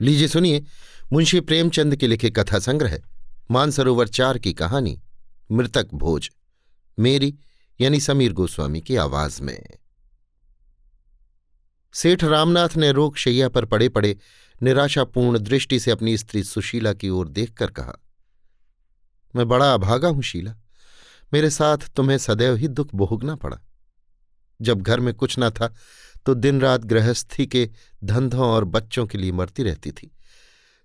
लीजिए सुनिए, मुंशी प्रेमचंद के लिखे कथा संग्रह, मानसरोवर चार की कहानी, मृतक भोज, मेरी, यानी समीर गोस्वामी की आवाज़ में। सेठ रामनाथ ने रोक शैया पर पड़े पड़े निराशापूर्ण दृष्टि से अपनी स्त्री सुशीला की ओर देखकर कहा, मैं बड़ा अभागा हूँ शीला। मेरे साथ तुम्हें सदैव ही दुख भोगना पड़ा। जब घर में कुछ न था तो दिन रात गृहस्थी के धंधों और बच्चों के लिए मरती रहती थी।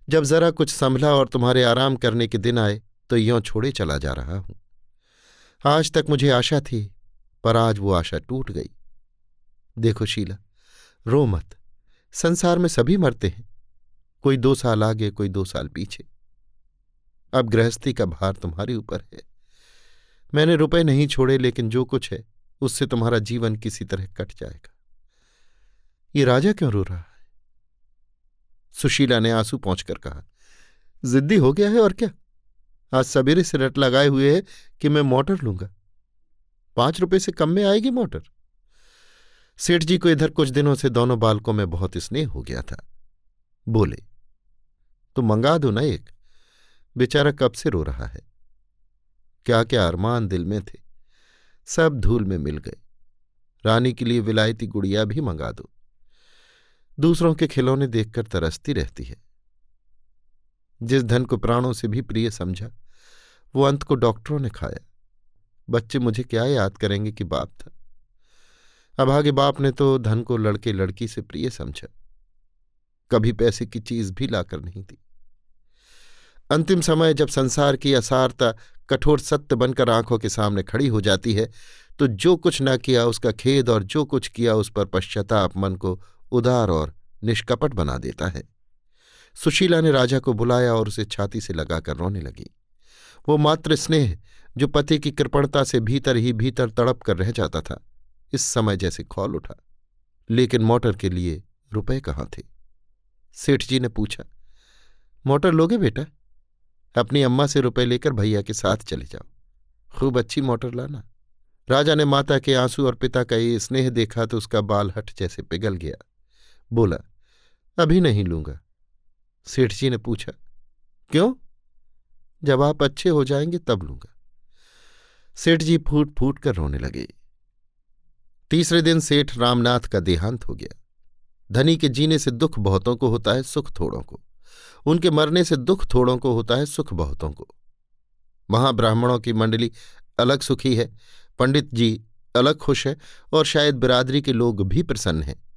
जब जरा कुछ संभला और तुम्हारे आराम करने के दिन आए तो यों छोड़े चला जा रहा हूँ। आज तक मुझे आशा थी, पर आज वो आशा टूट गई। देखो शीला, रो मत। संसार में सभी मरते हैं। कोई दो साल आगे, कोई दो साल पीछे। अब गृहस्थी का भार तुम्हारे ऊपर है। मैंने रुपए नहीं छोड़े, लेकिन जो कुछ है, उससे तुम्हारा जीवन किसी तरह कट जाएगा। ये राजा क्यों रो रहा है? सुशीला ने आँसू पहुंचकर कहा, जिद्दी हो गया है और क्या? आज सवेरे से रट लगाए हुए है कि मैं मोटर लूँगा। पाँच रुपए से कम में आएगी मोटर? सेठ जी को इधर कुछ दिनों से दोनों बालकों में बहुत स्नेह हो गया था। बोले तो मंगा दो ना एक। बेचारा कब से रो रहा है? क्या क्या अरमान दिल में थे। सब धूल में मिल गए। रानी के लिए विलायती गुड़िया भी मंगा दो। दूसरों के खिलौने देखकर तरसती रहती है। जिस धन को प्राणों से भी प्रिय समझा, वो अंत को डॉक्टरों ने खाया। बच्चे मुझे क्या याद करेंगे कि बाप था। अभागे बाप ने तो धन को लड़के लड़की से प्रिय समझा। कभी पैसे की चीज़ भी लाकर नहीं दी। अंतिम समय जब संसार की असारता, कठोर सत्य बनकर आँखों के सामने खड़ी हो जाती है तो जो कुछ ना किया उसका खेद और जो कुछ किया उस पर पश्चाताप मन को उदार और निष्कपट बना देता है। सुशीला ने राजा को बुलाया और उसे छाती से लगाकर रोने लगी। वो मात्र स्नेह, जो पति की कृपणता से भीतर ही भीतर तड़प कर रह जाता था, इस समय जैसे खौल उठा। लेकिन मोटर के लिए रुपए कहाँ थे? सेठ जी ने पूछा, मोटर लोगे बेटा? अपनी अम्मा से रुपए लेकर भैया के साथ चले जाओ। खूब अच्छी मोटर लाना। राजा ने माता के आँसू और पिता का ये स्नेह देखा तो उसका बाल हट जैसे पिघल गया। बोला, अभी नहीं लूँगा। सेठ जी ने पूछा, क्यों? जब आप अच्छे हो जाएँगे तब लूँगा। सेठ जी फूट फूट कर रोने लगे। तीसरे दिन सेठ रामनाथ का देहांत हो गया। धनी के जीने से दुख बहुतों को होता है, सुख थोड़ों को। उनके मरने से दुख थोड़ों को होता है, सुख बहुतों को। महाब्राह्मणों की मंडली अलग सुखी है, पंडित जी अलग खुश है और शायद बिरादरी के लोग भी प्रसन्न हैं।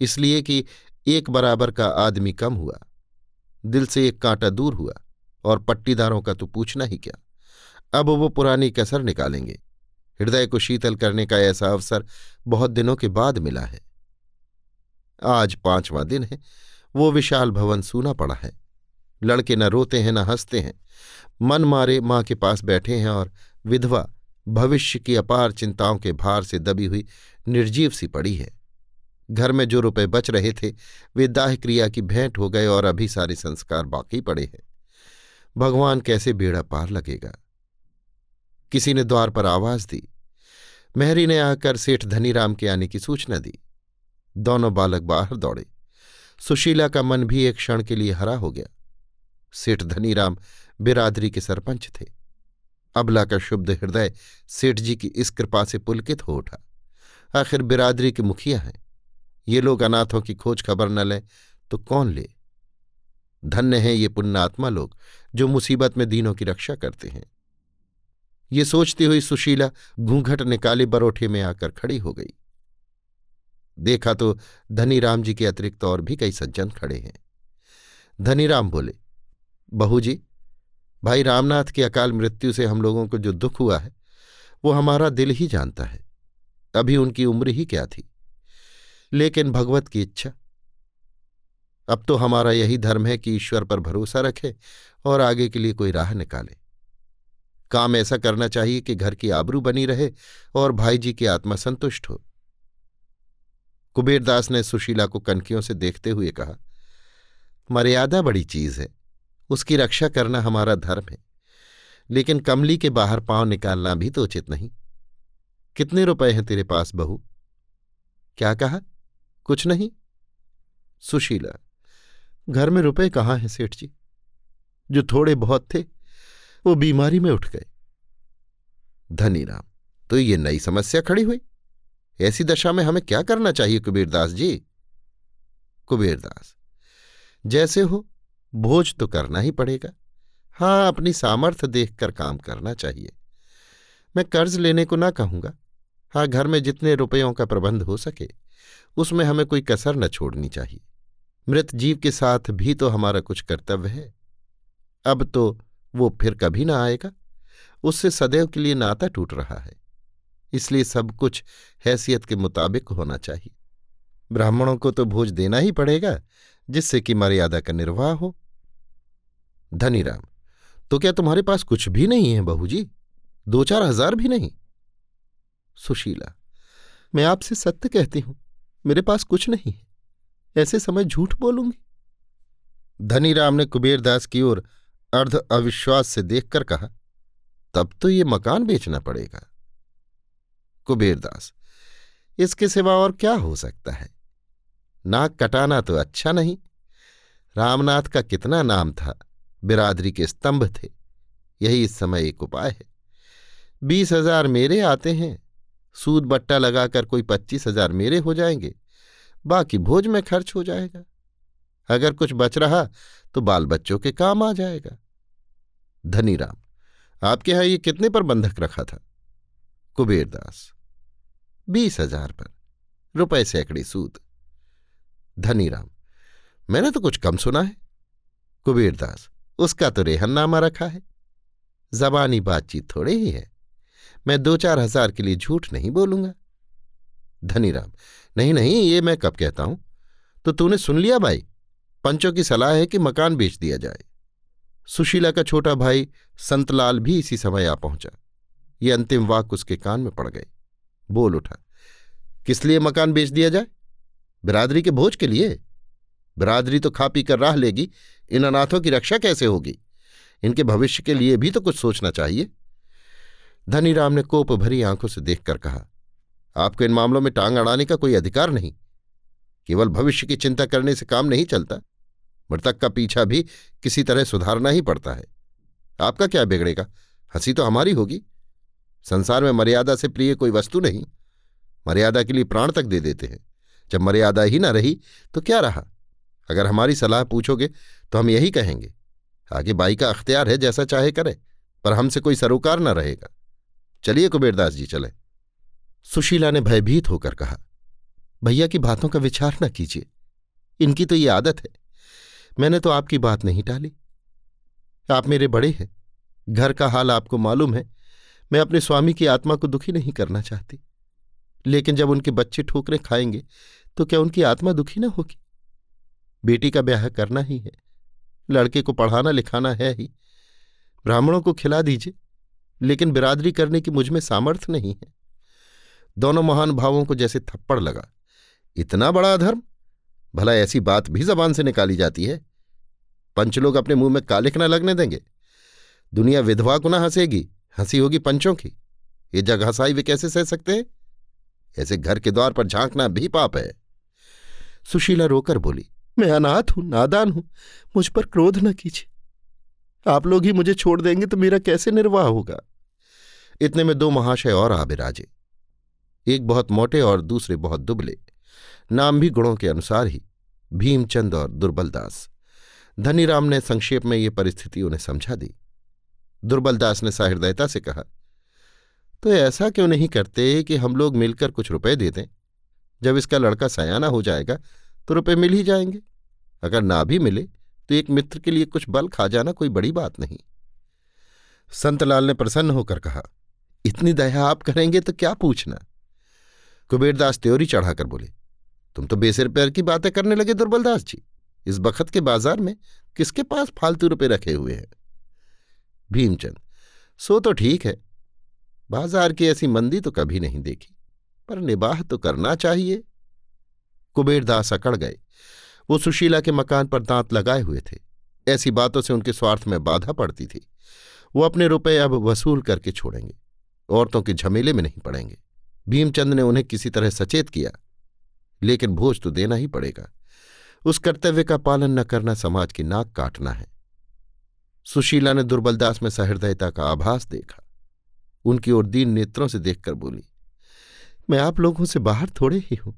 इसलिए कि एक बराबर का आदमी कम हुआ। दिल से एक कांटा दूर हुआ और पट्टीदारों का तो पूछना ही क्या? अब वो पुरानी कसर निकालेंगे। हृदय को शीतल करने का ऐसा अवसर बहुत दिनों के बाद मिला है। आज पांचवां दिन है। वो विशाल भवन सूना पड़ा है। लड़के न रोते हैं, न हँसते हैं। मन मारे माँ के पास बैठे हैं और विधवा भविष्य की अपार चिंताओं के भार से दबी हुई निर्जीव सी पड़ी है। घर में जो रुपए बच रहे थे, वे दाह क्रिया की भेंट हो गए और अभी सारे संस्कार बाकी पड़े हैं। भगवान कैसे बेड़ा पार लगेगा? किसी ने द्वार पर आवाज़ दी। मेहरी ने आकर सेठ धनीराम के आने की सूचना दी। दोनों बालक बाहर दौड़े। सुशीला का मन भी एक क्षण के लिए हरा हो गया। सेठ धनीराम बिरादरी के सरपंच थे। अबला का शुद्ध हृदय सेठ जी की इस कृपा से पुलकित हो उठा। आखिर बिरादरी के मुखिया हैं। ये लोग अनाथों की खोज खबर न लें तो कौन ले? धन्य हैं ये पुण्यात्मा लोग, जो मुसीबत में दीनों की रक्षा करते हैं। ये सोचती हुई सुशीला घूंघट निकाले बरोठे में आकर खड़ी हो गई। देखा तो धनीराम जी के अतिरिक्त और भी कई सज्जन खड़े हैं। धनीराम बोले, बहू जी, भाई रामनाथ की अकाल मृत्यु से हम लोगों को जो दुख हुआ है, वो हमारा दिल ही जानता है। अभी उनकी उम्र ही क्या थी? लेकिन भगवत की इच्छा। अब तो हमारा यही धर्म है कि ईश्वर पर भरोसा रखे और आगे के लिए कोई राह निकाले। काम ऐसा करना चाहिए कि घर की आबरू बनी रहे और भाई जी की आत्मा संतुष्ट हो। कुबेरदास ने सुशीला को कनकियों से देखते हुए कहा, मर्यादा बड़ी चीज़ है। उसकी रक्षा करना हमारा धर्म है। लेकिन कमली के बाहर पाँव निकालना भी तो उचित नहीं। कितने रुपए हैं तेरे पास बहू? क्या कहा? कुछ नहीं। सुशीला, घर में रुपए कहाँ हैं, सेठ जी? जो थोड़े बहुत थे, वो बीमारी में उठ गए। धनीराम तो ये नई समस्या खड़ी हुई? ऐसी दशा में हमें क्या करना चाहिए, कुबेरदास जी? कुबेरदास, जैसे हो, भोज तो करना ही पड़ेगा। हाँ अपनी सामर्थ्य देखकर काम करना चाहिए। मैं कर्ज लेने को ना कहूँगा। हाँ घर में जितने रुपयों का प्रबंध हो सके। उसमें हमें कोई कसर न छोड़नी चाहिए। मृत जीव के साथ भी तो हमारा कुछ कर्तव्य है। अब तो वो फिर कभी ना आएगा। उससे सदैव के लिए नाता टूट रहा है। इसलिए सब कुछ हैसियत के मुताबिक होना चाहिए। ब्राह्मणों को तो भोज देना ही पड़ेगा, जिससे कि मर्यादा का निर्वाह हो। धनीराम तो क्या तुम्हारे पास कुछ भी नहीं है बहू जी दो चार हज़ार भी नहीं। सुशीला, मैं आपसे सत्य कहती हूँ। मेरे पास कुछ नहीं। है ऐसे समय झूठ बोलूँगी। धनीराम ने कुबेरदास की ओर अर्ध अविश्वास से देखकर कहा, तब तो ये मकान बेचना पड़ेगा। कुबेरदास, इसके सिवा और क्या हो सकता है? नाक कटाना तो अच्छा नहीं। रामनाथ का कितना नाम था, बिरादरी के स्तंभ थे। यही इस समय एक उपाय है। बीस हज़ार मेरे आते हैं सूद बट्टा लगाकर कोई पच्चीस हज़ार मेरे हो जाएँगे। बाकी भोज में खर्च हो जाएगा। अगर कुछ बच रहा तो बाल बच्चों के काम आ जाएगा। धनीराम, आपके यहाँ ये कितने पर बंधक रखा था? कुबेरदास, बीस हज़ार पर, रुपए सैकड़े सूद। धनीराम, मैंने तो कुछ कम सुना है। कुबेरदास, उसका तो रेहननामा रखा है। जबानी बातचीत थोड़े ही है। मैं दो चार हज़ार के लिए झूठ नहीं बोलूँगा। धनीराम, नहीं नहीं, ये मैं कब कहता हूँ? तो तूने सुन लिया भाई? पंचों की सलाह है कि मकान बेच दिया जाए। सुशीला का छोटा भाई संतलाल भी इसी समय आ पहुँचा। ये अंतिम वाक उसके कान में पड़ गए बोल उठा, किस लिए मकान बेच दिया जाए? बिरादरी के भोज के लिए? बिरादरी तो खा पी कर राह लेगी। इन अनाथों की रक्षा कैसे होगी? इनके भविष्य के लिए भी तो कुछ सोचना चाहिए। धनीराम ने कोप भरी आँखों से देखकर कहा, आपको इन मामलों में टांग अड़ाने का कोई अधिकार नहीं। केवल भविष्य की चिंता करने से काम नहीं चलता, मृतक का पीछा भी किसी तरह सुधारना ही पड़ता है। आपका क्या बिगड़ेगा? हँसी तो हमारी होगी। संसार में मर्यादा से प्रिय कोई वस्तु नहीं। मर्यादा के लिए प्राण तक दे देते हैं। जब मर्यादा ही ना रही तो क्या रहा? अगर हमारी सलाह पूछोगे तो हम यही कहेंगे, आगे बाई का अख्तियार है जैसा चाहे करे, पर हमसे कोई सरोकार न रहेगा। चलिए कुबेरदास जी, चले। सुशीला ने भयभीत होकर कहा, भैया की बातों का विचार न कीजिए। इनकी तो ये आदत है। मैंने तो आपकी बात नहीं टाली। आप मेरे बड़े हैं। घर का हाल आपको मालूम है। मैं अपने स्वामी की आत्मा को दुखी नहीं करना चाहती। लेकिन जब उनके बच्चे ठोकरें खाएँगे तो क्या उनकी आत्मा दुखी ना होगी? बेटी का ब्याह करना ही है। लड़के को पढ़ाना लिखाना है ही। ब्राह्मणों को खिला दीजिए। लेकिन बिरादरी करने की मुझमें सामर्थ्य नहीं है। दोनों महान भावों को जैसे थप्पड़ लगा। इतना बड़ा अधर्म? भला ऐसी बात भी जबान से निकाली जाती है। पंच लोग अपने मुँह में कालिक न लगने देंगे। दुनिया विधवा को ना हंसेगी, हँसी होगी पंचों की। ये जग हंसाई वे कैसे सह सकते हैं? ऐसे घर के द्वार पर झांकना भी पाप है। सुशीला रोकर बोली, मैं अनाथ हूँ, नादान हूँ। मुझ पर क्रोध न कीजिए। आप लोग ही मुझे छोड़ देंगे तो मेरा कैसे निर्वाह होगा? इतने में दो महाशय और आ बिराजे। एक बहुत मोटे और दूसरे बहुत दुबले। नाम भी गुणों के अनुसार ही, भीमचंद और दुर्बलदास धनीराम ने संक्षेप में ये परिस्थिति उन्हें समझा दी। दुर्बलदास ने साहृदयता से कहा तो ऐसा क्यों नहीं करते कि हम लोग मिलकर कुछ रुपए दे दें? जब इसका लड़का सयाना हो जाएगा तो रुपए मिल ही जाएँगे। अगर ना भी मिले तो एक मित्र के लिए कुछ बल खा जाना कोई बड़ी बात नहीं। संतलाल ने प्रसन्न होकर कहा इतनी दया आप करेंगे तो क्या पूछना? कुबेरदास त्योरी चढ़ाकर बोले, तुम तो बेसिर पैर की बातें करने लगे दुर्बलदास जी। इस बखत के बाज़ार में किसके पास फालतू रुपए रखे हुए हैं? भीमचंद, सो तो ठीक है। बाज़ार की ऐसी मंदी तो कभी नहीं देखी, पर निबाह तो करना चाहिए। कुबेरदास अकड़ गए। वो सुशीला के मकान पर दांत लगाए हुए थे। ऐसी बातों से उनके स्वार्थ में बाधा पड़ती थी। वो अपने रुपए अब वसूल करके छोड़ेंगे। औरतों के झमेले में नहीं पड़ेंगे। भीमचंद ने उन्हें किसी तरह सचेत किया, लेकिन भोज तो देना ही पड़ेगा। उस कर्तव्य का पालन न करना समाज की नाक काटना है। सुशीला ने दुर्बलदास में सहृदयता का आभास देखा। उनकी ओर दीन नेत्रों से देखकर बोली, मैं आप लोगों से बाहर थोड़े ही हूँ।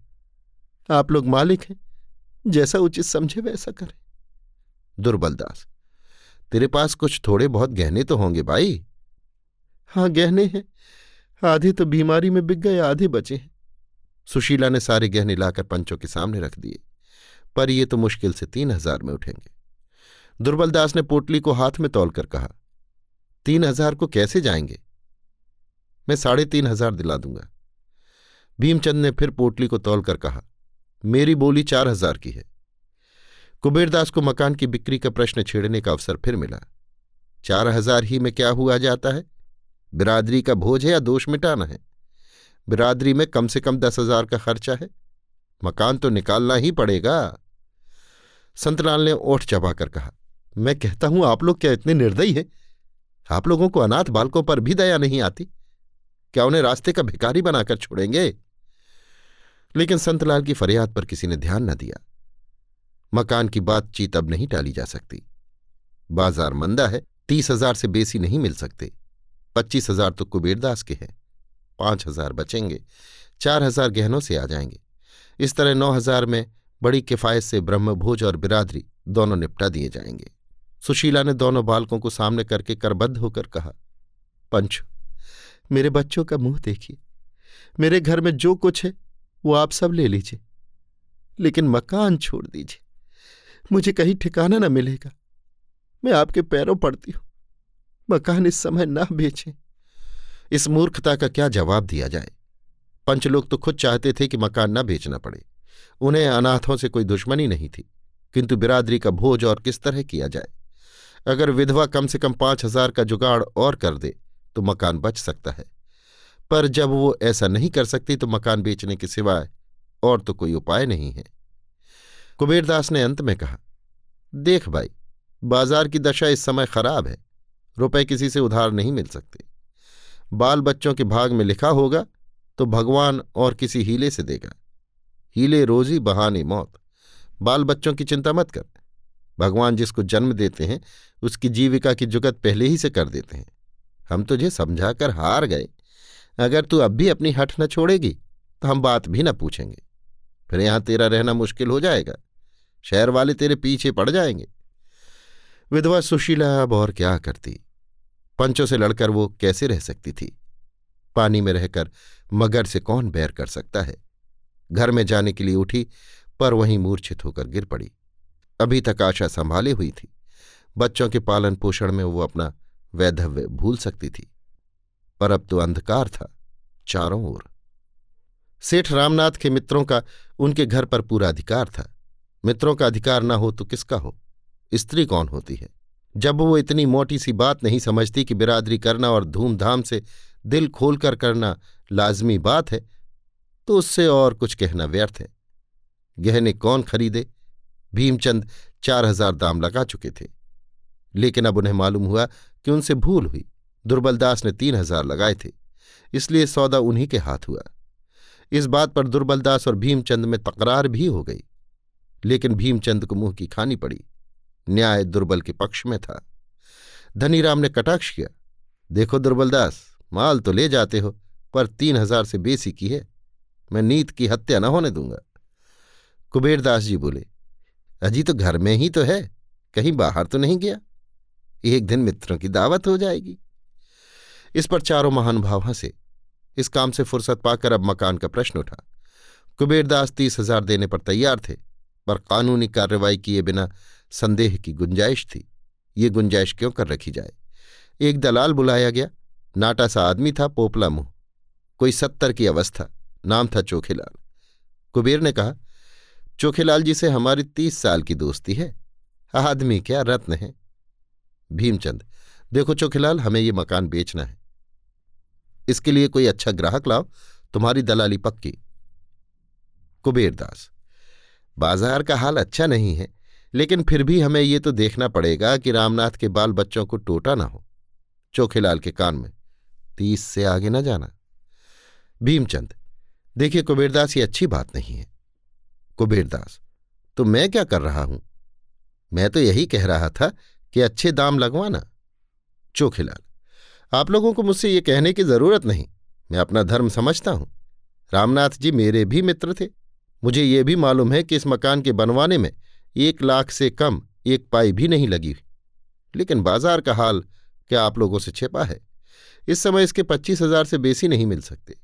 आप लोग मालिक हैं। जैसा उचित समझे वैसा करें। दुर्बलदास तेरे पास कुछ थोड़े बहुत गहने तो होंगे भाई? हाँ गहने हैं। आधे तो बीमारी में बिक गए, आधे बचे हैं। सुशीला ने सारे गहने लाकर पंचों के सामने रख दिए, पर ये तो मुश्किल से तीन हज़ार में उठेंगे। दुर्बलदास ने पोटली को हाथ में तोलकर कहा, तीन हज़ार को कैसे जाएँगे? मैं साढ़े तीन हज़ार दिला दूँगा। भीमचंद ने फिर पोटली को तोलकर कहा, मेरी बोली चार हज़ार की है। कुबेरदास को मकान की बिक्री का प्रश्न छेड़ने का अवसर फिर मिला, चार हज़ार ही में क्या हुआ जाता है? बिरादरी का भोज है या दोष मिटाना है? बिरादरी में कम से कम दस हज़ार का खर्चा है। मकान तो निकालना ही पड़ेगा। संतलाल ने ओठ चबाकर कहा, मैं कहता हूँ, आप लोग क्या इतने निर्दयी हैं? आप लोगों को अनाथ बालकों पर भी दया नहीं आती। क्या उन्हें रास्ते का भिकारी बनाकर छोड़ेंगे? लेकिन संतलाल की फरियाद पर किसी ने ध्यान न दिया। मकान की बातचीत अब नहीं टाली जा सकती। बाज़ार मंदा है, तीस हज़ार से बेसी नहीं मिल सकते। पच्चीस हज़ार तो कुबेरदास के हैं। पाँच हज़ार बचेंगे, चार हज़ार गहनों से आ जाएँगे। इस तरह नौ हज़ार में बड़ी किफायत से ब्रह्मभोज और बिरादरी दोनों निपटा दिए जाएँगे। सुशीला ने दोनों बालकों को सामने करके करबद्ध होकर कहा, पंच, मेरे बच्चों का मुँह देखिए। मेरे घर में जो कुछ है, वो आप सब ले लीजिए। लेकिन मकान छोड़ दीजिए। मुझे कहीं ठिकाना न मिलेगा। मैं आपके पैरों पड़ती हूँ। मकान इस समय न बेचें। इस मूर्खता का क्या जवाब दिया जाए? पंचलोक तो खुद चाहते थे कि मकान न बेचना पड़े। उन्हें अनाथों से कोई दुश्मनी नहीं थी। किंतु बिरादरी का भोज और किस तरह किया जाए? अगर विधवा कम से कम पाँच हज़ार का जुगाड़ और कर दे तो मकान बच सकता है। पर जब वो ऐसा नहीं कर सकती तो मकान बेचने के सिवाय और तो कोई उपाय नहीं है। कुबेरदास ने अंत में कहा, देख भाई, बाज़ार की दशा इस समय खराब है। रुपए किसी से उधार नहीं मिल सकते। बाल बच्चों के भाग में लिखा होगा तो भगवान और किसी हीले से देगा। हीले रोजी बहाने मौत। बाल बच्चों की चिंता मत कर। भगवान जिसको जन्म देते हैं, उसकी जीविका की जुगत पहले ही से कर देते हैं। हम तुझे समझा कर हार गए। अगर तू अब भी अपनी हठ न छोड़ेगी तो हम बात भी न पूछेंगे। फिर यहाँ तेरा रहना मुश्किल हो जाएगा। शहर वाले तेरे पीछे पड़ जाएँगे। विधवा सुशीला अब और क्या करती? पंचों से लड़कर वो कैसे रह सकती थी? पानी में रहकर मगर से कौन बैर कर सकता है? घर में जाने के लिए उठी, पर वहीं मूर्छित होकर गिर पड़ी। अभी तक आशा संभाले हुई थी। बच्चों के पालन पोषण में वो अपना वैधव्य भूल सकती थी। पर अब तो अंधकार था, चारों ओर। सेठ रामनाथ के मित्रों का उनके घर पर पूरा अधिकार था। मित्रों का अधिकार ना हो तो किसका हो? स्त्री कौन होती है? जब वो इतनी मोटी सी बात नहीं समझती कि बिरादरी करना और धूमधाम से दिल खोलकर करना लाजमी बात है तो उससे और कुछ कहना व्यर्थ है। गहने कौन खरीदे? भीमचंद चार हज़ार दाम लगा चुके थे। लेकिन अब उन्हें मालूम हुआ कि उनसे भूल हुई। दुर्बलदास ने तीन हज़ार लगाए थे, इसलिए सौदा उन्हीं के हाथ हुआ। इस बात पर दुर्बलदास और भीमचंद में तकरार भी हो गई। लेकिन भीमचंद को मुँह की खानी पड़ी। न्याय दुर्बल के पक्ष में था। धनीराम ने कटाक्ष किया, देखो दुर्बलदास माल तो ले जाते हो, पर तीन हज़ार से बेसी की है, मैं नीत की हत्या न होने दूँगा। कुबेरदास जी बोले, अजी तो घर में ही तो है, कहीं बाहर तो नहीं गया, एक दिन मित्रों की दावत हो जाएगी। इस पर चारों महानुभाव हंसे, इस काम से फुर्सत पाकर अब मकान का प्रश्न उठा। कुबेरदास तीस हज़ार देने पर तैयार थे, पर कानूनी कार्रवाई किए बिना संदेह की गुंजाइश थी। ये गुंजाइश क्यों कर रखी जाए? एक दलाल बुलाया गया। नाटा सा आदमी था, पोपला मुँह। कोई सत्तर की अवस्था। नाम था चोखेलाल। कुबेर ने कहा, चोखेलाल जी से हमारी तीस साल की दोस्ती है। आदमी क्या रत्न है? भीमचंद, देखो चोखेलाल, हमें ये मकान बेचना है। इसके लिए कोई अच्छा ग्राहक लाओ, तुम्हारी दलाली पक्की। कुबेरदास बाज़ार का हाल अच्छा नहीं है। लेकिन फिर भी हमें ये तो देखना पड़ेगा कि रामनाथ के बाल बच्चों को टोटा ना हो, चोखेलाल के कान में। तीस से आगे न जाना। भीमचंद, देखिए कुबेरदास ये अच्छी बात नहीं है। कुबेरदास तो मैं क्या कर रहा हूँ? मैं तो यही कह रहा था कि अच्छे दाम लगवाना। चोखेलाल, आप लोगों को मुझसे ये कहने की ज़रूरत नहीं। मैं अपना धर्म समझता हूँ। रामनाथ जी मेरे भी मित्र थे। मुझे ये भी मालूम है कि इस मकान के बनवाने में एक लाख से कम एक पाई भी नहीं लगी। लेकिन बाज़ार का हाल क्या आप लोगों से छिपा है? इस समय इसके पच्चीस हज़ार से बेसी नहीं मिल सकते।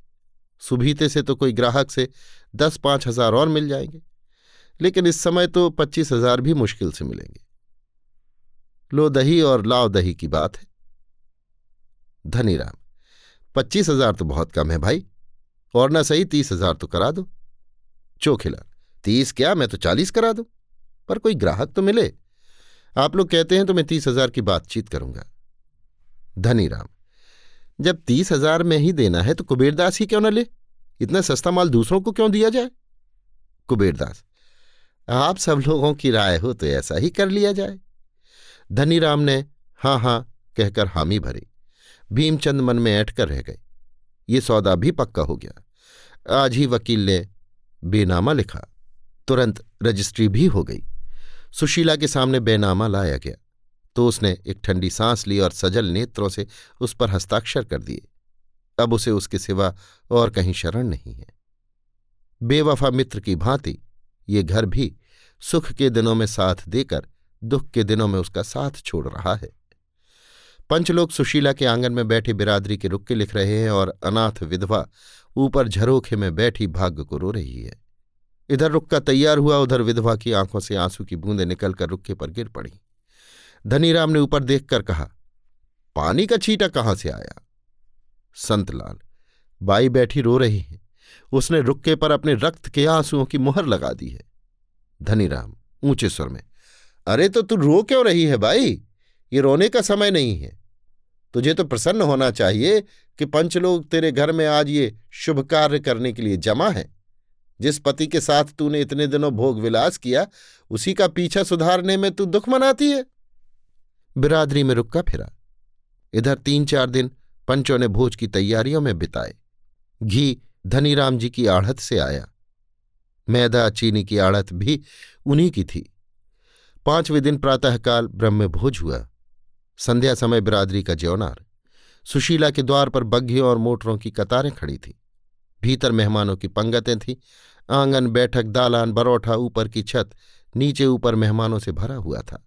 सुबीते से तो कोई ग्राहक से दस पाँच हज़ार और मिल जाएँगे। लेकिन इस समय तो पच्चीस हज़ार भी मुश्किल से मिलेंगे। लो दही और लाव दही की बात है। धनीराम, पच्चीस हज़ार तो बहुत कम है भाई, और ना सही तीस हज़ार तो करा दो। चोखिला, तीस क्या? मैं तो चालीस करा दूँ। पर कोई ग्राहक तो मिले। आप लोग कहते हैं तो मैं तीस हज़ार की बातचीत करूँगा। धनीराम, जब तीस हज़ार में ही देना है तो कुबेरदास ही क्यों न ले? इतना सस्ता माल दूसरों को क्यों दिया जाए? कुबेरदास, आप सब लोगों की राय हो तो ऐसा ही कर लिया जाए। धनीराम ने हाँ हाँ कहकर हामी भरी। भीमचंद मन में ऐठ कर रह गए। ये सौदा भी पक्का हो गया। आज ही वकील ने बेनामा लिखा। तुरंत रजिस्ट्री भी हो गई। सुशीला के सामने बेनामा लाया गया। तो उसने एक ठंडी सांस ली और सजल नेत्रों से उस पर हस्ताक्षर कर दिए। अब उसे उसके सिवा और कहीं शरण नहीं है। बेवफा मित्र की भांति ये घर भी सुख के दिनों में साथ देकर, दुख के दिनों में उसका साथ छोड़ रहा है। पंचलोक सुशीला के आँगन में बैठे बिरादरी के रुक्के लिख रहे हैं और अनाथ विधवा ऊपर झरोखे में बैठी भाग्य को रो रही है। इधर रुक्का तैयार हुआ, उधर विधवा की आँखों से आँसू की बूंदें निकलकर रुक्के पर गिर पड़ी। धनीराम ने ऊपर देखकर कहा, पानी का छीटा कहाँ से आया? संतलाल, बाई बैठी रो रही है। उसने रुक्के पर अपने रक्त के आंसुओं की मुहर लगा दी है। धनीराम, ऊँचे स्वर में, अरे तो तू रो क्यों रही है भाई ये रोने का समय नहीं है। तुझे तो प्रसन्न होना चाहिए कि पंच लोग तेरे घर में आज ये शुभ कार्य करने के लिए जमा है। जिस पति के साथ तूने इतने दिनों भोग विलास किया, उसी का पीछा सुधारने में तू दुख मनाती है। बिरादरी में रुक्का फिरा। इधर तीन चार दिन पंचों ने भोज की तैयारियों में बिताए। घी धनीराम जी की आढ़त से आया। मैदा, चीनी की आढ़त भी उन्हीं की थी। पाँचवें दिन प्रातःकाल ब्रह्म भोज हुआ। संध्या समय बिरादरी का ज्योनार। सुशीला के द्वार पर बग्घियों और मोटरों की कतारें खड़ी थीं। भीतर मेहमानों की पंगतें थीं। आँगन, बैठक, दालान, बरौठा, ऊपर की छत, नीचे ऊपर मेहमानों से भरा हुआ था।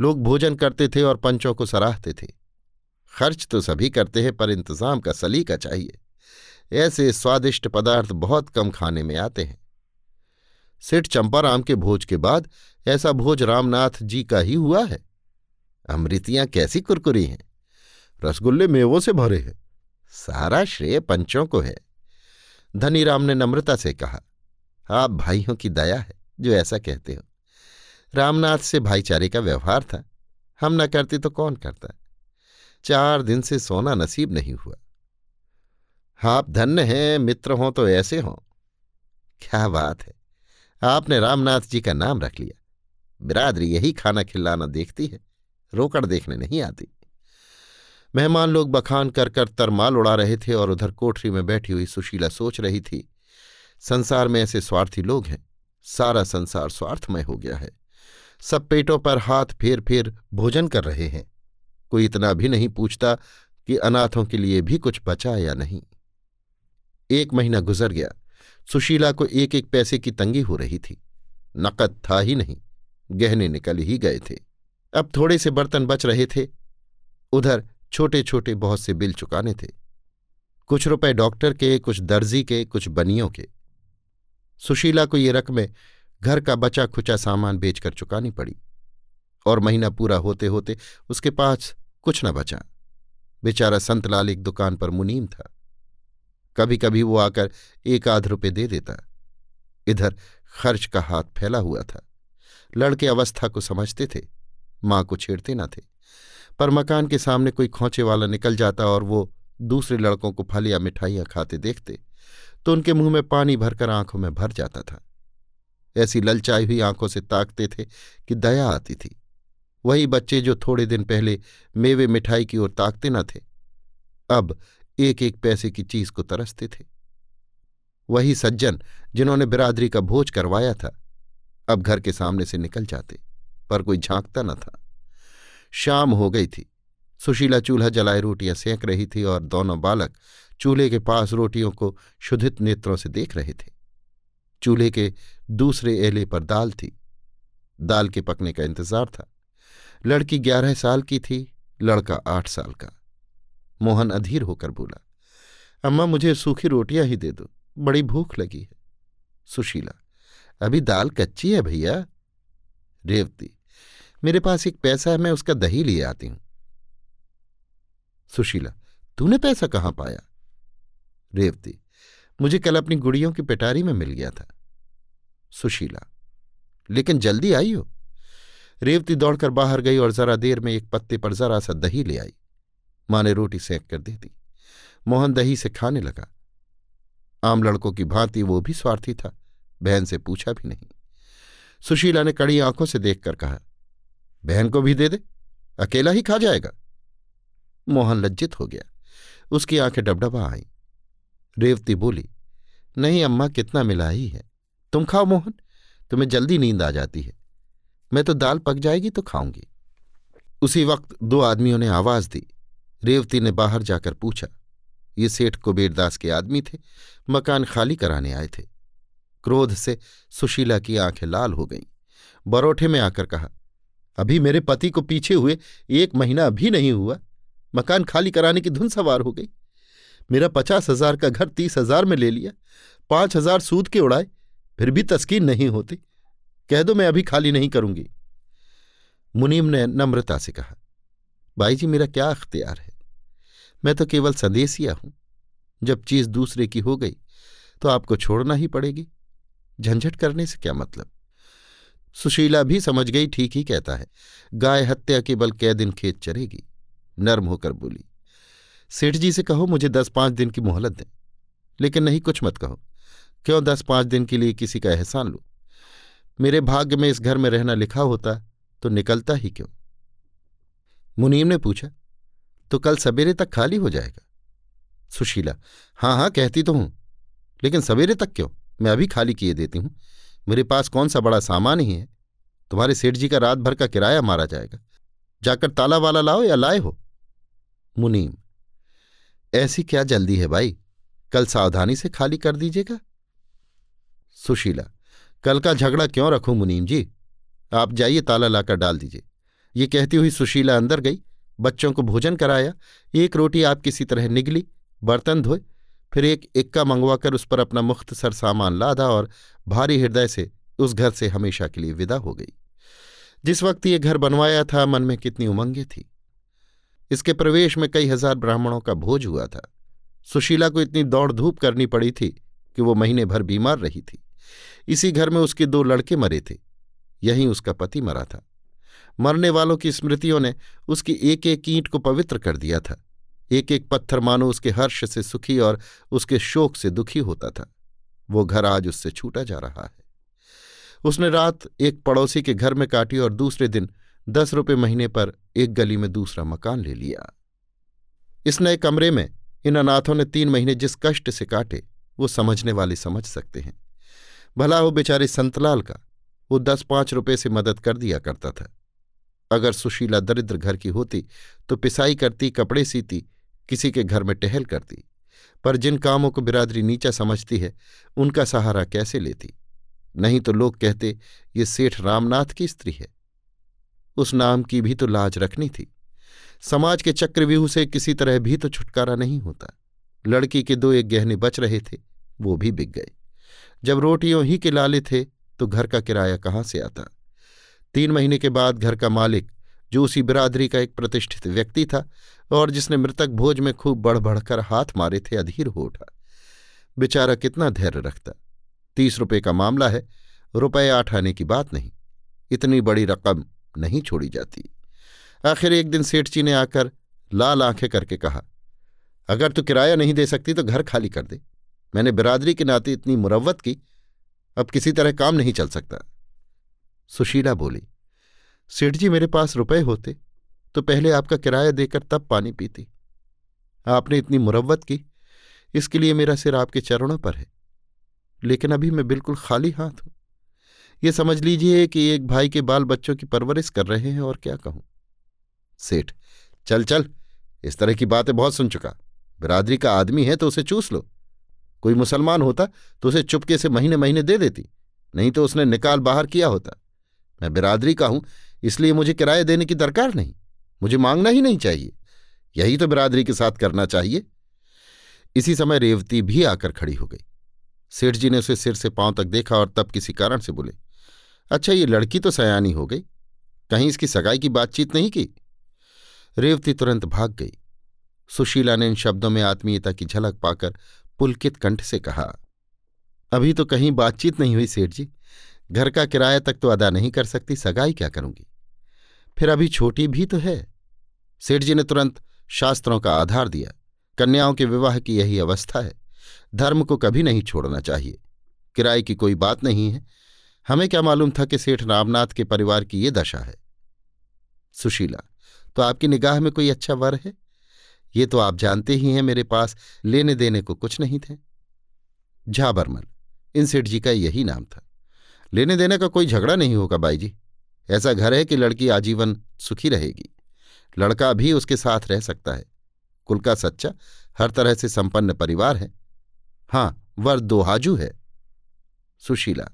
लोग भोजन करते थे और पंचों को सराहते थे। खर्च तो सभी करते हैं, पर इंतज़ाम का सलीका चाहिए। ऐसे स्वादिष्ट पदार्थ बहुत कम खाने में आते हैं। सेठ चंपाराम के भोज के बाद ऐसा भोज रामनाथ जी का ही हुआ है। अमृतियाँ कैसी कुरकुरी हैं? रसगुल्ले मेवों से भरे हैं। सारा श्रेय पंचों को है। धनीराम ने नम्रता से कहा, आप भाइयों की दया है जो ऐसा कहते हो। रामनाथ से भाईचारे का व्यवहार था। हम न करते तो कौन करता? चार दिन से सोना नसीब नहीं हुआ। आप धन्य हैं, मित्र हों तो ऐसे हों। क्या बात है। आपने रामनाथ जी का नाम रख लिया। बिरादरी यही खाना खिलाना देखती है। रोकड़ देखने नहीं आती। मेहमान लोग बखान कर कर तरमाल उड़ा रहे थे और उधर कोठरी में बैठी हुई सुशीला सोच रही थी, संसार में ऐसे स्वार्थी लोग हैं, सारा संसार स्वार्थमय हो गया है। सब पेटों पर हाथ फेर फेर भोजन कर रहे हैं। कोई इतना भी नहीं पूछता कि अनाथों के लिए भी कुछ बचा या नहीं। एक महीना गुजर गया। सुशीला को एक एक पैसे की तंगी हो रही थी। नकद था ही नहीं। गहने निकल ही गए थे। अब थोड़े से बर्तन बच रहे थे। उधर छोटे छोटे बहुत से बिल चुकाने थे। कुछ रुपए डॉक्टर के, कुछ दर्जी के, कुछ बनियों के। सुशीला को ये रकमें घर का बचा खुचा सामान बेचकर चुकानी पड़ी और महीना पूरा होते होते उसके पास कुछ न बचा। बेचारा संतलाल एक दुकान पर मुनीम था। कभी कभी वो आकर एक आध रुपये दे देता। इधर खर्च का हाथ फैला हुआ था। लड़के अवस्था को समझते थे, माँ को छेड़ते न थे। पर मकान के सामने कोई खोचे वाला निकल जाता और वो दूसरे लड़कों को फल या मिठाइयाँ खाते देखते तो उनके मुँह में पानी भरकर आँखों में भर जाता था। ऐसी ललचाई हुई आँखों से ताकते थे कि दया आती थी। वही बच्चे जो थोड़े दिन पहले मेवे मिठाई की ओर ताकते न थे, अब एक एक पैसे की चीज़ को तरसते थे। वही सज्जन जिन्होंने बिरादरी का भोज करवाया था, अब घर के सामने से निकल जाते, पर कोई झांकता न था। शाम हो गई थी। सुशीला चूल्हा जलाए, रोटियाँ सेंक रही थी और दोनों बालक चूल्हे के पास रोटियों को शुद्धित नेत्रों से देख रहे थे। चूल्हे के दूसरे एले पर दाल थी। दाल के पकने का इंतज़ार था। लड़की ग्यारह साल की थी, लड़का आठ साल का। मोहन अधीर होकर बोला, अम्मा, मुझे सूखी रोटियाँ ही दे दो, बड़ी भूख लगी है। सुशीला, अभी दाल कच्ची है भैया? रेवती मेरे पास एक पैसा है, मैं उसका दही लिए आती हूँ। सुशीला, तूने पैसा कहाँ पाया? रेवती, मुझे कल अपनी गुड़ियों की पिटारी में मिल गया था। सुशीला, लेकिन जल्दी आई हो? रेवती दौड़कर बाहर गई और जरा देर में एक पत्ते पर जरा सा दही ले आई। माँ ने रोटी सेंक कर दे दी मोहन दही से खाने लगा। आम लड़कों की भांति वो भी स्वार्थी था, बहन से पूछा भी नहीं। सुशीला ने कड़ी आँखों से देखकर कहा बहन को भी दे दे, अकेला ही खा जाएगा। मोहन लज्जित हो गया। उसकी आँखें डबडबा आईं। रेवती बोली, नहीं अम्मा, कितना मिला ही है। तुम खाओ मोहन, तुम्हें जल्दी नींद आ जाती है। मैं तो दाल पक जाएगी तो खाऊँगी। उसी वक्त दो आदमियों ने आवाज़ दी। रेवती ने बाहर जाकर पूछा, ये सेठ कुबेरदास के आदमी थे, मकान खाली कराने आए थे? क्रोध से सुशीला की आँखें लाल हो गईं। बरोठे में आकर कहा अभी मेरे पति को पीछे हुए एक महीना अभी नहीं हुआ। मकान खाली कराने की धुन सवार हो गई। मेरा पचास हज़ार का घर तीस हज़ार में ले लिया। पाँच हज़ार सूद के उड़ाए। फिर भी तस्कीन नहीं होती। कह दो मैं अभी खाली नहीं करूँगी। मुनीम ने नम्रता से कहा, भाई जी, मेरा क्या अख्तियार है? मैं तो केवल संदेसिया हूँ। जब चीज़ दूसरे की हो गई तो आपको छोड़ना ही पड़ेगी। झंझट करने से क्या मतलब? सुशीला भी समझ गई, ठीक ही कहता है, गाय हत्या के बल कै दिन खेत चरेगी। नर्म होकर बोली, सेठ जी से कहो, मुझे दस पाँच दिन की मोहलत दें। लेकिन नहीं, कुछ मत कहो। क्यों दस पाँच दिन के लिए किसी का एहसान लो? मेरे भाग्य में इस घर में रहना लिखा होता तो निकलता ही क्यों? मुनीम ने पूछा तो कल सवेरे तक खाली हो जाएगा? सुशीला हाँ हाँ कहती तो हूँ, लेकिन सवेरे तक क्यों? मैं अभी खाली किए देती हूँ। मेरे पास कौन सा बड़ा सामान ही है? तुम्हारे सेठ जी का रात भर का किराया मारा जाएगा। जाकर ताला वाला लाओ या लाए हो? मुनीम, ऐसी क्या जल्दी है भाई? कल सावधानी से खाली कर दीजिएगा। सुशीला, कल का झगड़ा क्यों रखूँ मुनीम जी? आप जाइए ताला लाकर डाल दीजिए। ये कहती हुई सुशीला अंदर गई, बच्चों को भोजन कराया। एक रोटी आप किसी तरह निगली, बर्तन धोए फिर एक इक्का मंगवाकर उस पर अपना मुख्तसर सामान लादा और भारी हृदय से उस घर से हमेशा के लिए विदा हो गई। जिस वक्त ये घर बनवाया था, मन में कितनी उमंगे थी। इसके प्रवेश में कई हज़ार ब्राह्मणों का भोज हुआ था। सुशीला को इतनी दौड़ धूप करनी पड़ी थी कि वो महीने भर बीमार रही थी। इसी घर में उसके दो लड़के मरे थे। यहीं उसका पति मरा था। मरने वालों की स्मृतियों ने उसकी एक एक ईंट को पवित्र कर दिया था। एक एक पत्थर मानो उसके हर्ष से सुखी और उसके शोक से दुखी होता था। वो घर आज उससे छूटा जा रहा है। उसने रात एक पड़ोसी के घर में काटी और दूसरे दिन दस रुपये महीने पर एक गली में दूसरा मकान ले लिया। इस नए कमरे में इन अनाथों ने तीन महीने जिस कष्ट से काटे, वो समझने वाले समझ सकते हैं। भला हो बेचारे संतलाल का, वो दस पाँच रुपए से मदद कर दिया करता था। अगर सुशीला दरिद्र घर की होती तो पिसाई करती, कपड़े सीती किसी के घर में टहल करती, पर जिन कामों को बिरादरी नीचा समझती है, उनका सहारा कैसे लेती? नहीं तो लोग कहते, ये सेठ रामनाथ की स्त्री है। उस नाम की भी तो लाज रखनी थी। समाज के चक्रव्यूह से किसी तरह भी तो छुटकारा नहीं होता। लड़की के दो एक गहने बच रहे थे, वो भी बिक गए। जब रोटियों ही के लाले थे तो घर का किराया कहाँ से आता? तीन महीने के बाद घर का मालिक, जो उसी बिरादरी का एक प्रतिष्ठित व्यक्ति था और जिसने मृतक भोज में खूब बढ़ बढ़कर हाथ मारे थे, अधीर हो उठा। बेचारा कितना धैर्य रखता। तीस रुपये का मामला है, रुपए आठ आने की बात नहीं। इतनी बड़ी रकम नहीं छोड़ी जाती। आखिर एक दिन सेठ जी ने आकर लाल आँखें करके कहा, अगर तू किराया नहीं दे सकती तो घर खाली कर दे। मैंने बिरादरी के नाते इतनी मुरवत की, अब किसी तरह काम नहीं चल सकता। सुशीला बोली, सेठ जी मेरे पास रुपए होते तो पहले आपका किराया देकर तब पानी पीती। आपने इतनी मुरवत की, इसके लिए मेरा सिर आपके चरणों पर है। लेकिन अभी मैं बिल्कुल खाली हाथ हूँ। ये समझ लीजिए कि एक भाई के बाल बच्चों की परवरिश कर रहे हैं और क्या कहूँ। सेठ, चल चल, इस तरह की बातें बहुत सुन चुका। बिरादरी का आदमी है तो उसे चूस लो। कोई मुसलमान होता तो उसे चुपके से महीने महीने दे देती, नहीं तो उसने निकाल बाहर किया होता। मैं बिरादरी का हूँ, इसलिए मुझे किराया देने की दरकार नहीं। मुझे मांगना ही नहीं चाहिए। यही तो बिरादरी के साथ करना चाहिए। इसी समय रेवती भी आकर खड़ी हो गई। सेठ जी ने उसे सिर से पाँव तक देखा और तब किसी कारण से बोले अच्छा ये लड़की तो सयानी हो गई। कहीं इसकी सगाई की बातचीत नहीं की? रेवती तुरंत भाग गई। सुशीला ने इन शब्दों में आत्मीयता की झलक पाकर पुलकित कंठ से कहा, अभी तो कहीं बातचीत नहीं हुई सेठ जी। घर का किराया तक तो अदा नहीं कर सकती, सगाई क्या करूँगी? फिर अभी छोटी भी तो है। सेठ जी ने तुरंत शास्त्रों का आधार दिया। कन्याओं के विवाह की यही अवस्था है। धर्म को कभी नहीं छोड़ना चाहिए। किराए की कोई बात नहीं है। हमें क्या मालूम था कि सेठ रामनाथ के परिवार की ये दशा है। सुशीला तो आपकी निगाह में कोई अच्छा वर है? ये तो आप जानते ही हैं मेरे पास लेने देने को कुछ नहीं थे। झाबरमल, इन सेठ जी का यही नाम था। लेने देने का कोई झगड़ा नहीं होगा बाई जी ऐसा घर है कि लड़की आजीवन सुखी रहेगी। लड़का भी उसके साथ रह सकता है। कुल का सच्चा, हर तरह से संपन्न परिवार है। हाँ वर दोहाजू है। सुशीला,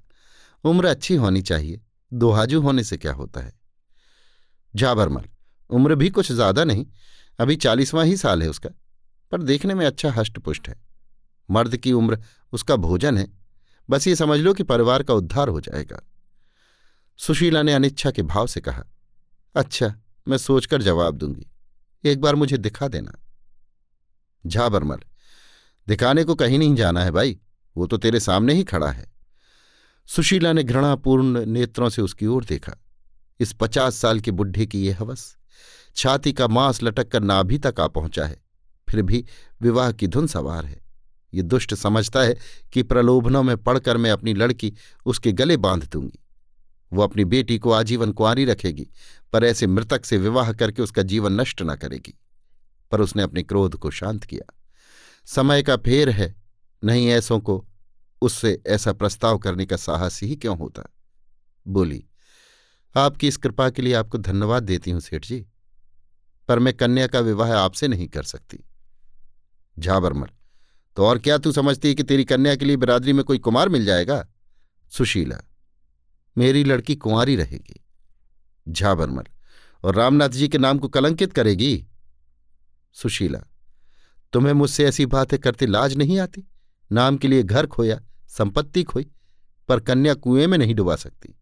उम्र अच्छी होनी चाहिए। दोहाजू होने से क्या होता है? झाबरमल उम्र भी कुछ ज़्यादा नहीं, अभी चालीसवां ही साल है उसका, पर देखने में अच्छा हष्टपुष्ट है। मर्द की उम्र, उसका भोजन है। बस ये समझ लो कि परिवार का उद्धार हो जाएगा। सुशीला ने अनिच्छा के भाव से कहा अच्छा मैं सोचकर जवाब दूँगी। एक बार मुझे दिखा देना। झाबरमल दिखाने को कहीं नहीं जाना है भाई। वो तो तेरे सामने ही खड़ा है। सुशीला ने घृणापूर्ण नेत्रों से उसकी ओर देखा। इस पचास साल के बुढ़े की ये हवस, छाती का मांस लटक कर नाभि तक आ पहुँचा है। फिर भी विवाह की धुन सवार है। ये दुष्ट समझता है कि प्रलोभनों में पड़कर मैं अपनी लड़की उसके गले बाँध दूँगी। वो अपनी बेटी को आजीवन कुंवारी रखेगी, पर ऐसे मृतक से विवाह करके उसका जीवन नष्ट न करेगी। पर उसने अपने क्रोध को शांत किया। समय का फेर है, नहीं ऐसों को उससे ऐसा प्रस्ताव करने का साहस ही क्यों होता? बोली, आपकी इस कृपा के लिए आपको धन्यवाद देती हूँ, सेठ जी, पर मैं कन्या का विवाह आपसे नहीं कर सकती। झाबरमल तो और क्या तू समझती है कि तेरी कन्या के लिए बिरादरी में कोई कुमार मिल जाएगा? सुशीला मेरी लड़की कुंवारी रहेगी। झाबरमल। और रामनाथ जी के नाम को कलंकित करेगी? सुशीला। तुम्हें मुझसे ऐसी बातें करते लाज नहीं आती? नाम के लिए घर खोया, संपत्ति खोई, पर कन्या कुएँ में नहीं डुबा सकती।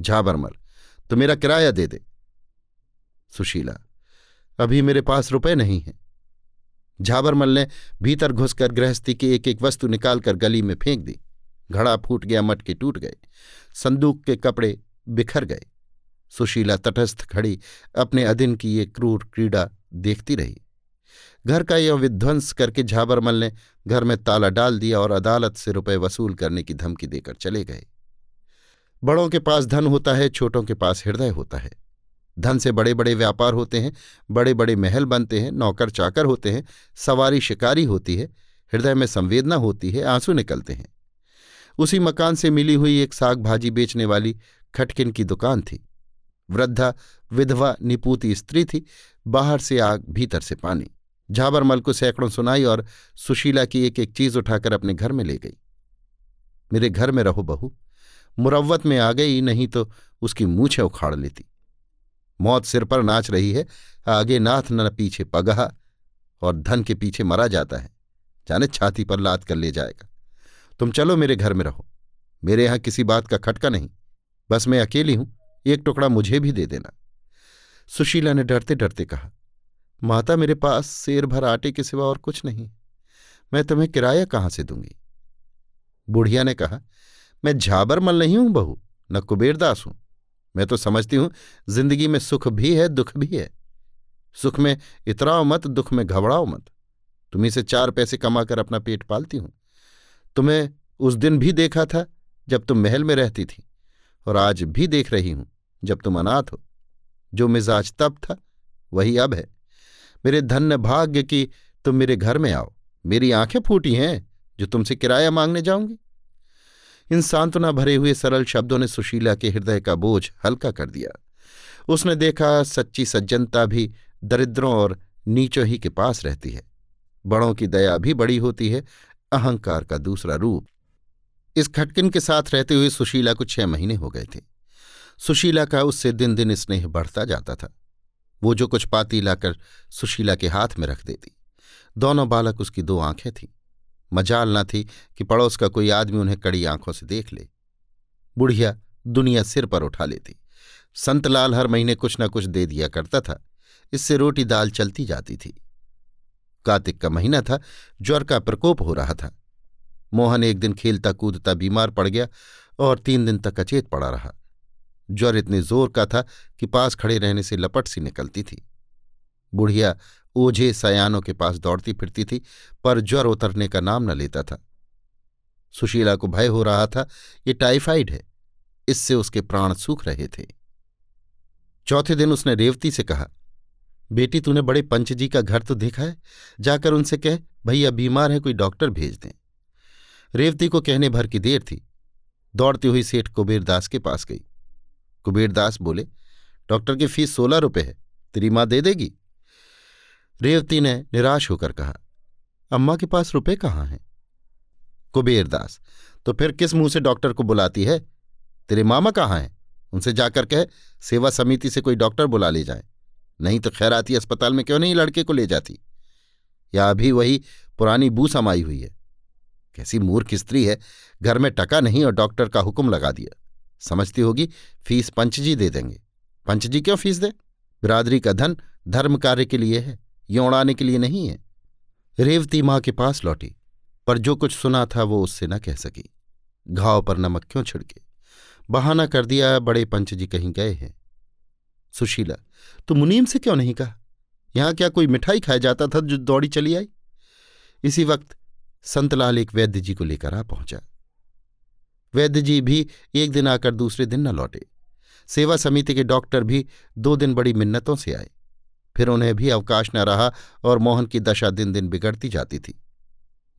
झाबरमल तो मेरा किराया दे दे। सुशीला, अभी मेरे पास रुपए नहीं है। झाबरमल ने भीतर घुसकर गृहस्थी की एक एक वस्तु निकालकर गली में फेंक दी। घड़ा फूट गया, मटके टूट गए संदूक के कपड़े बिखर गए। सुशीला तटस्थ खड़ी अपने अदिन की ये क्रूर क्रीड़ा देखती रही। घर का यह विध्वंस करके झाबरमल ने घर में ताला डाल दिया और अदालत से रुपए वसूल करने की धमकी देकर चले गए। बड़ों के पास धन होता है, छोटों के पास हृदय होता है। धन से बड़े बड़े व्यापार होते हैं बड़े बड़े महल बनते हैं नौकर चाकर होते हैं सवारी शिकारी होती है, हृदय में संवेदना होती है, आँसू निकलते हैं। उसी मकान से मिली हुई एक साग भाजी बेचने वाली खटकिन की दुकान थी। वृद्धा, विधवा, निपूती स्त्री थी। बाहर से आग, भीतर से पानी। झाबरमल को सैकड़ों सुनाई और सुशीला की एक एक चीज़ उठाकर अपने घर में ले गई। मेरे घर में रहो बहू। मुरवत में आ गई, नहीं तो उसकी मूछे उखाड़ लेती। मौत सिर पर नाच रही है। आगे नाथ न पीछे पगहा और धन के पीछे मरा जाता है। जाने छाती पर लाद कर ले जाएगा। तुम चलो मेरे घर में रहो। मेरे यहाँ किसी बात का खटका नहीं। बस मैं अकेली हूँ, एक टुकड़ा मुझे भी दे देना। सुशीला ने डरते डरते कहा, माता मेरे पास शेर भर आटे के सिवा और कुछ नहीं। मैं तुम्हें किराया कहाँ से दूँगी? बुढ़िया ने कहा, मैं झाबरमल नहीं हूँ बहू, न कुबेरदास हूँ। मैं तो समझती हूँ, ज़िंदगी में सुख भी है, दुख भी है। सुख में इतराओ मत, दुख में घबराओ मत। तुम्ही से चार पैसे कमाकर अपना पेट पालती हूँ। तुम्हें उस दिन भी देखा था जब तुम महल में रहती थी, और आज भी देख रही हूँ जब तुम अनाथ हो। जो मिजाज तब था, वही अब है। मेरे धन्य भाग्य की तुम मेरे घर में आओ। मेरी आँखें फूटी हैं जो तुमसे किराया मांगने जाऊँगी। इन सांत्वना भरे हुए सरल शब्दों ने सुशीला के हृदय का बोझ हल्का कर दिया। उसने देखा सच्ची सज्जनता भी दरिद्रों और नीचों ही के पास रहती है। बड़ों की दया भी बड़ी होती है अहंकार का दूसरा रूप। इस खटकिन के साथ रहते हुए सुशीला को छह महीने हो गए थे। सुशीला का उससे दिन दिन स्नेह बढ़ता जाता था। वो जो कुछ पाती लाकर सुशीला के हाथ में रख देती। दोनों बालक उसकी दो आँखें थीं। मजाल न थी कि पड़ोस का कोई आदमी उन्हें कड़ी आँखों से देख ले। बुढ़िया दुनिया सिर पर उठा लेती। संतलाल हर महीने कुछ न कुछ दे दिया करता था। इससे रोटी दाल चलती जाती थी। कार्तिक का महीना था, ज्वर का प्रकोप हो रहा था। मोहन एक दिन खेलता कूदता बीमार पड़ गया और तीन दिन तक अचेत पड़ा रहा। ज्वर इतने ज़ोर का था कि पास खड़े रहने से लपट सी निकलती थी। बुढ़िया ओझे सयानों के पास दौड़ती फिरती थी, पर ज्वर उतरने का नाम न लेता था। सुशीला को भय हो रहा था, ये टाइफाइड है, इससे उसके प्राण सूख रहे थे। चौथे दिन उसने रेवती से कहा बेटी, तूने बड़े पंच जी का घर तो देखा है। जाकर उनसे कह भैया बीमार है, कोई डॉक्टर भेज दें। रेवती को कहने भर की देर थी। दौड़ती हुई सेठ कुबेरदास के पास गई। कुबेरदास बोले, डॉक्टर की फ़ीस सोलह रुपये है, तेरी माँ दे देगी? रेवती ने निराश होकर कहा, अम्मा के पास रुपए कहाँ हैं? कुबेरदास तो फिर किस मुँह से डॉक्टर को बुलाती है? तेरे मामा कहाँ हैं? उनसे जाकर कह, सेवा समिति से कोई डॉक्टर बुला ले जाए। नहीं तो खैराती अस्पताल में क्यों नहीं लड़के को ले जाती? या अभी वही पुरानी बू समाई हुई है। कैसी मूर्ख स्त्री है। घर में टका नहीं और डॉक्टर का हुक्म लगा दिया। समझती होगी, फ़ीस पंचजी दे देंगे। पंचजी क्यों फ़ीस दे? बिरादरी का धन धर्म कार्य के लिए है, ये उड़ाने के लिए नहीं है। रेवती माँ के पास लौटी, पर जो कुछ सुना था वो उससे न कह सकी। घाव पर नमक क्यों छिड़के? बहाना कर दिया, बड़े पंच जी कहीं गए हैं। सुशीला तो मुनीम से क्यों नहीं कहा? यहाँ क्या कोई मिठाई खाया जाता था जो दौड़ी चली आई? इसी वक्त संतलाल एक वैद्य जी को लेकर आ पहुँचा। वैद्य जी भी एक दिन आकर दूसरे दिन न लौटे। सेवा समिति के डॉक्टर भी दो दिन बड़ी मिन्नतों से आए। फिर उन्हें भी अवकाश न रहा और मोहन की दशा दिन दिन बिगड़ती जाती थी।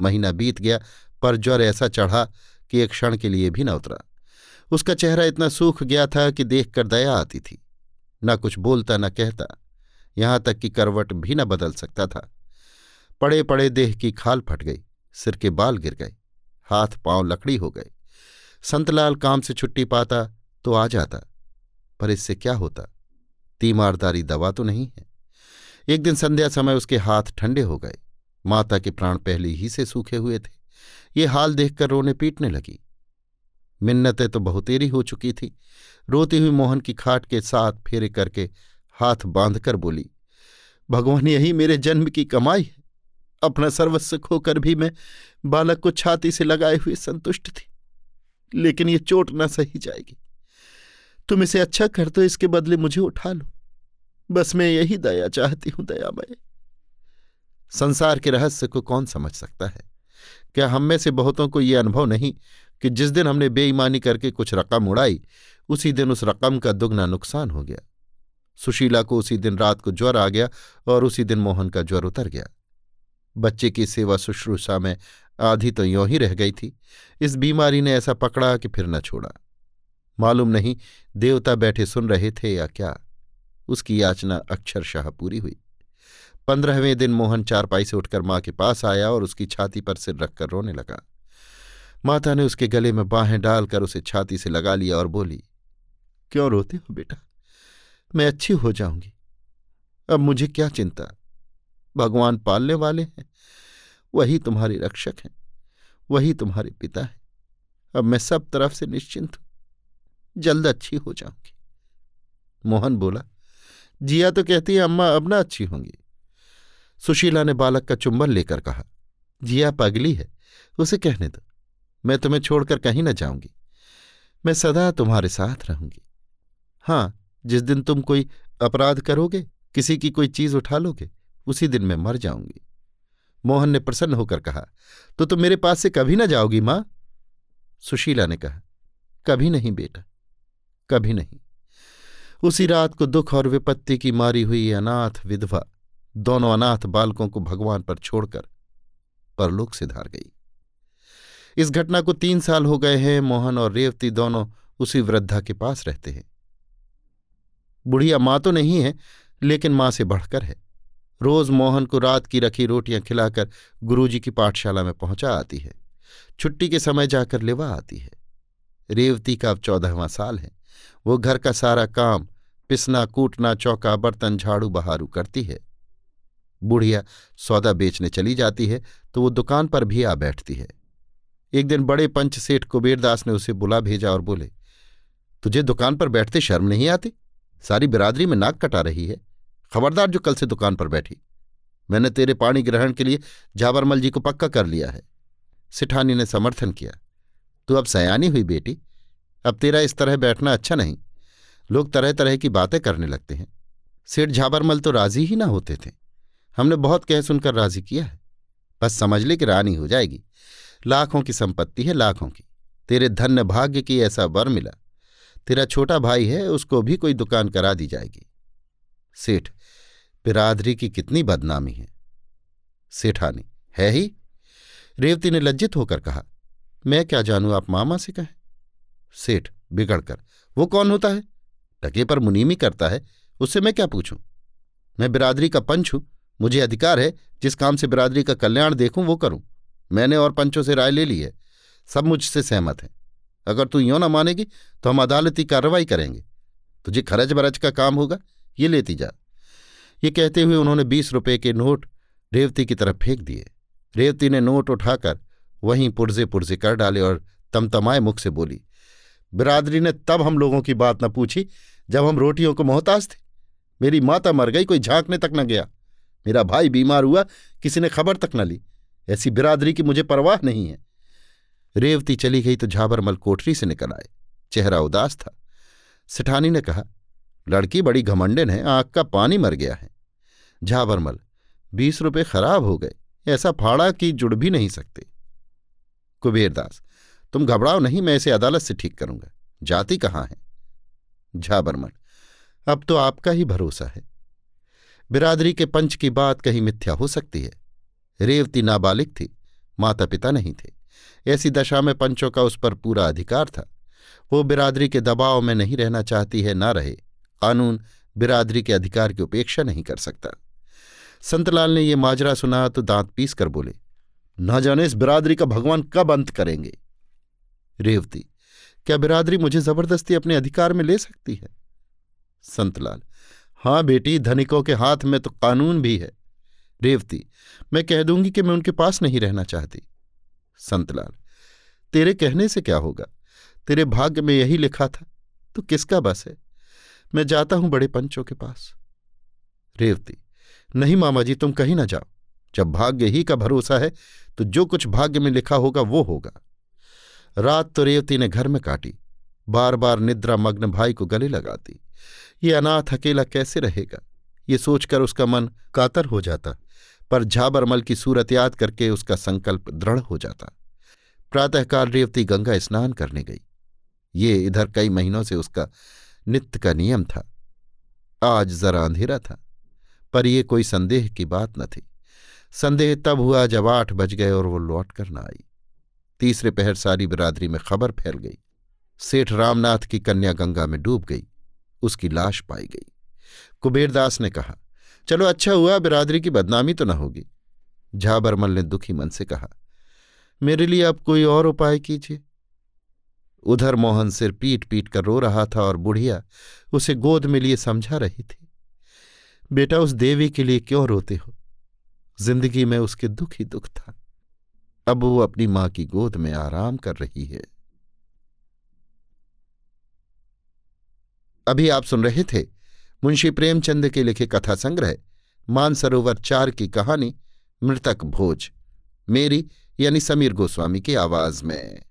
महीना बीत गया, पर ज्वर ऐसा चढ़ा कि एक क्षण के लिए भी न उतरा। उसका चेहरा इतना सूख गया था कि देखकर दया आती थी। न कुछ बोलता, न कहता। यहाँ तक कि करवट भी न बदल सकता था। पड़े पड़े देह की खाल फट गई, सिर के बाल गिर गए, हाथ पाँव लकड़ी हो गए। संतलाल काम से छुट्टी पाता तो आ जाता, पर इससे क्या होता? तीमारदारी दवा तो नहीं है। एक दिन संध्या समय उसके हाथ ठंडे हो गए। माता के प्राण पहले ही से सूखे हुए थे। ये हाल देखकर रोने पीटने लगी। मिन्नतें तो बहुतेरी हो चुकी थी। रोती हुई मोहन की खाट के साथ फेरे करके हाथ बांधकर बोली, भगवान, यही मेरे जन्म की कमाई है। अपना सर्वस्व खोकर भी मैं बालक को छाती से लगाए हुए संतुष्ट थी, लेकिन ये चोट न सही जाएगी। तुम इसे अच्छा कर दो, इसके बदले मुझे उठा लो। बस मैं यही दया चाहती हूँ, दयामय। संसार के रहस्य को कौन समझ सकता है? क्या हम में से बहुतों को यह अनुभव नहीं कि जिस दिन हमने बेईमानी करके कुछ रकम उड़ाई, उसी दिन उस रकम का दुगना नुकसान हो गया। सुशीला को उसी दिन रात को ज्वर आ गया और उसी दिन मोहन का ज्वर उतर गया। बच्चे की सेवा शुश्रूषा में आधी तो यों ही रह गई थी। इस बीमारी ने ऐसा पकड़ा कि फिर न छोड़ा। मालूम नहीं देवता बैठे सुन रहे थे या क्या। उसकी याचना अक्षरशाह पूरी हुई। पंद्रहवें दिन मोहन चारपाई से उठकर माँ के पास आया और उसकी छाती पर सिर रखकर रोने लगा। माता ने उसके गले में बाहें डालकर उसे छाती से लगा लिया और बोली, क्यों रोते हो बेटा? मैं अच्छी हो जाऊँगी। अब मुझे क्या चिंता? भगवान पालने वाले हैं। वही तुम्हारे रक्षक हैं। वही तुम्हारे पिता हैं। अब मैं सब तरफ़ से निश्चिंत हूँ। जल्द अच्छी हो जाऊँगी। मोहन बोला, जिया तो कहती है, अम्मा अब ना अच्छी होंगी। सुशीला ने बालक का चुंबन लेकर कहा, जिया पगली है, उसे कहने दो। मैं तुम्हें छोड़कर कहीं न जाऊँगी। मैं सदा तुम्हारे साथ रहूँगी। हाँ जिस दिन तुम कोई अपराध करोगे, किसी की कोई चीज़ उठा लोगे, उसी दिन मैं मर जाऊँगी। मोहन ने प्रसन्न होकर कहा तो तुम मेरे पास से कभी ना जाओगी, माँ? सुशीला ने कहा, कभी नहीं, बेटा, कभी नहीं। उसी रात को दुख और विपत्ति की मारी हुई अनाथ विधवा, दोनों अनाथ बालकों को भगवान पर छोड़कर परलोक से धार गई। इस घटना को तीन साल हो गए हैं, मोहन और रेवती दोनों उसी वृद्धा के पास रहते हैं। बुढ़िया माँ तो नहीं है, लेकिन माँ से बढ़कर है। रोज मोहन को रात की रखी रोटियाँ खिलाकर गुरुजी की पाठशाला में पहुँचा आती है। छुट्टी के समय जाकर लेवा आती है। रेवती का अब चौदहवां साल है। वो घर का सारा काम, पिसना, कूटना, चौका, बर्तन, झाड़ू, बहारू करती है। बुढ़िया सौदा बेचने चली जाती है तो वो दुकान पर भी आ बैठती है। एक दिन बड़े पंच सेठ कुबेरदास ने उसे बुला भेजा और बोले, तुझे दुकान पर बैठते शर्म नहीं आती? सारी बिरादरी में नाक कटा रही है। खबरदार जो कल से दुकान पर बैठी। मैंने तेरे पानी ग्रहण के लिए जाबरमल जी को पक्का कर लिया है। सिठानी ने समर्थन किया। तू अब सयानी हुई बेटी। अब तेरा इस तरह बैठना अच्छा नहीं। लोग तरह तरह की बातें करने लगते हैं। सेठ झाबरमल तो राज़ी ही ना होते थे। हमने बहुत कह सुनकर राज़ी किया है। बस समझ ले कि रानी हो जाएगी। लाखों की संपत्ति है, लाखों की। तेरे धन्य भाग्य की ऐसा वर मिला। तेरा छोटा भाई है, उसको भी कोई दुकान करा दी जाएगी। सेठ, बिरादरी की कितनी बदनामी है। सेठानी है ही? रेवती ने लज्जित होकर कहा, मैं क्या जानूं, आप मामा से कहें? सेठ बिगड़कर, वो कौन होता है? टके पर मुनीमी करता है, उससे मैं क्या पूछूँ? मैं बिरादरी का पंच हूँ, मुझे अधिकार है, जिस काम से बिरादरी का कल्याण देखूँ, वो करूँ। मैंने और पंचों से राय ले ली है। सब मुझसे सहमत हैं। अगर तू यों ना मानेगी तो हम अदालती कार्रवाई करेंगे। तुझे खरच बरच का काम होगा, ये लेती जा। ये कहते हुए उन्होंने बीस रुपए के नोट रेवती की तरफ़ फेंक दिए। रेवती ने नोट उठाकर वहीं पुर्जे पुर्जे कर डाले और तमतमाए मुख से बोली, बिरादरी ने तब हम लोगों की बात न पूछी, जब हम रोटियों को मोहताज थे। मेरी माता मर गई, कोई झांकने तक न गया। मेरा भाई बीमार हुआ, किसी ने खबर तक न ली। ऐसी बिरादरी की मुझे परवाह नहीं है। रेवती चली गई तो झाबरमल कोठरी से निकल आए। चेहरा उदास था। सिठानी ने कहा, लड़की बड़ी घमंडन है आँख का पानी मर गया है। झाबरमल बीस रुपए खराब हो गए, ऐसा फाड़ा कि जुड़ भी नहीं सकते। कुबेरदास तुम घबराओ नहीं, मैं इसे अदालत से ठीक करूँगा। जाति कहाँ है? झाबरमल अब तो आपका ही भरोसा है। बिरादरी के पंच की बात कहीं मिथ्या हो सकती है। रेवती नाबालिग थी माता पिता नहीं थे। ऐसी दशा में पंचों का उस पर पूरा अधिकार था। वो बिरादरी के दबाव में नहीं रहना चाहती है, ना रहे। कानून बिरादरी के अधिकार की उपेक्षा नहीं कर सकता। संतलाल ने ये माजरा सुना तो दांत पीस कर बोले, ना जाने इस बिरादरी का भगवान कब अंत करेंगे? रेवती, क्या बिरादरी मुझे ज़बरदस्ती अपने अधिकार में ले सकती है? संतलाल, हाँ बेटी, धनिकों के हाथ में तो कानून भी है। रेवती मैं कह दूँगी कि मैं उनके पास नहीं रहना चाहती। संतलाल, तेरे कहने से क्या होगा? तेरे भाग्य में यही लिखा था। तो किसका बस है? मैं जाता हूँ बड़े पंचों के पास। रेवती, नहीं मामा जी, तुम कहीं ना जाओ। जब भाग्य ही का भरोसा है तो जो कुछ भाग्य में लिखा होगा, वो होगा। रात तो रेवती ने घर में काटी। बार बार निद्रा मग्न भाई को गले लगाती। ये अनाथ अकेला कैसे रहेगा? ये सोचकर उसका मन कातर हो जाता। पर झाबरमल की सूरत याद करके उसका संकल्प दृढ़ हो जाता। प्रातःकाल रेवती गंगा स्नान करने गई। ये इधर कई महीनों से उसका नित्य का नियम था। आज जरा अंधेरा था, पर यह कोई संदेह की बात न थी। संदेह तब हुआ जब आठ बज गए और वो लौट कर न आई। तीसरे पहर सारी बिरादरी में खबर फैल गई। सेठ रामनाथ की कन्या गंगा में डूब गई, उसकी लाश पाई गई। कुबेरदास ने कहा चलो अच्छा हुआ, बिरादरी की बदनामी तो न होगी। झाबरमल ने दुखी मन से कहा, मेरे लिए अब कोई और उपाय कीजिए। उधर मोहन सिर पीट पीट कर रो रहा था और बुढ़िया उसे गोद में लिए समझा रही थी, बेटा उस देवी के लिए क्यों रोते हो? ज़िंदगी में उसके दुख ही दुख था। अब वो अपनी माँ की गोद में आराम कर रही है। अभी आप सुन रहे थे मुंशी प्रेमचंद के लिखे कथा संग्रह मानसरोवर चार की कहानी, मृतक भोज। मेरी यानी समीर गोस्वामी की आवाज़ में।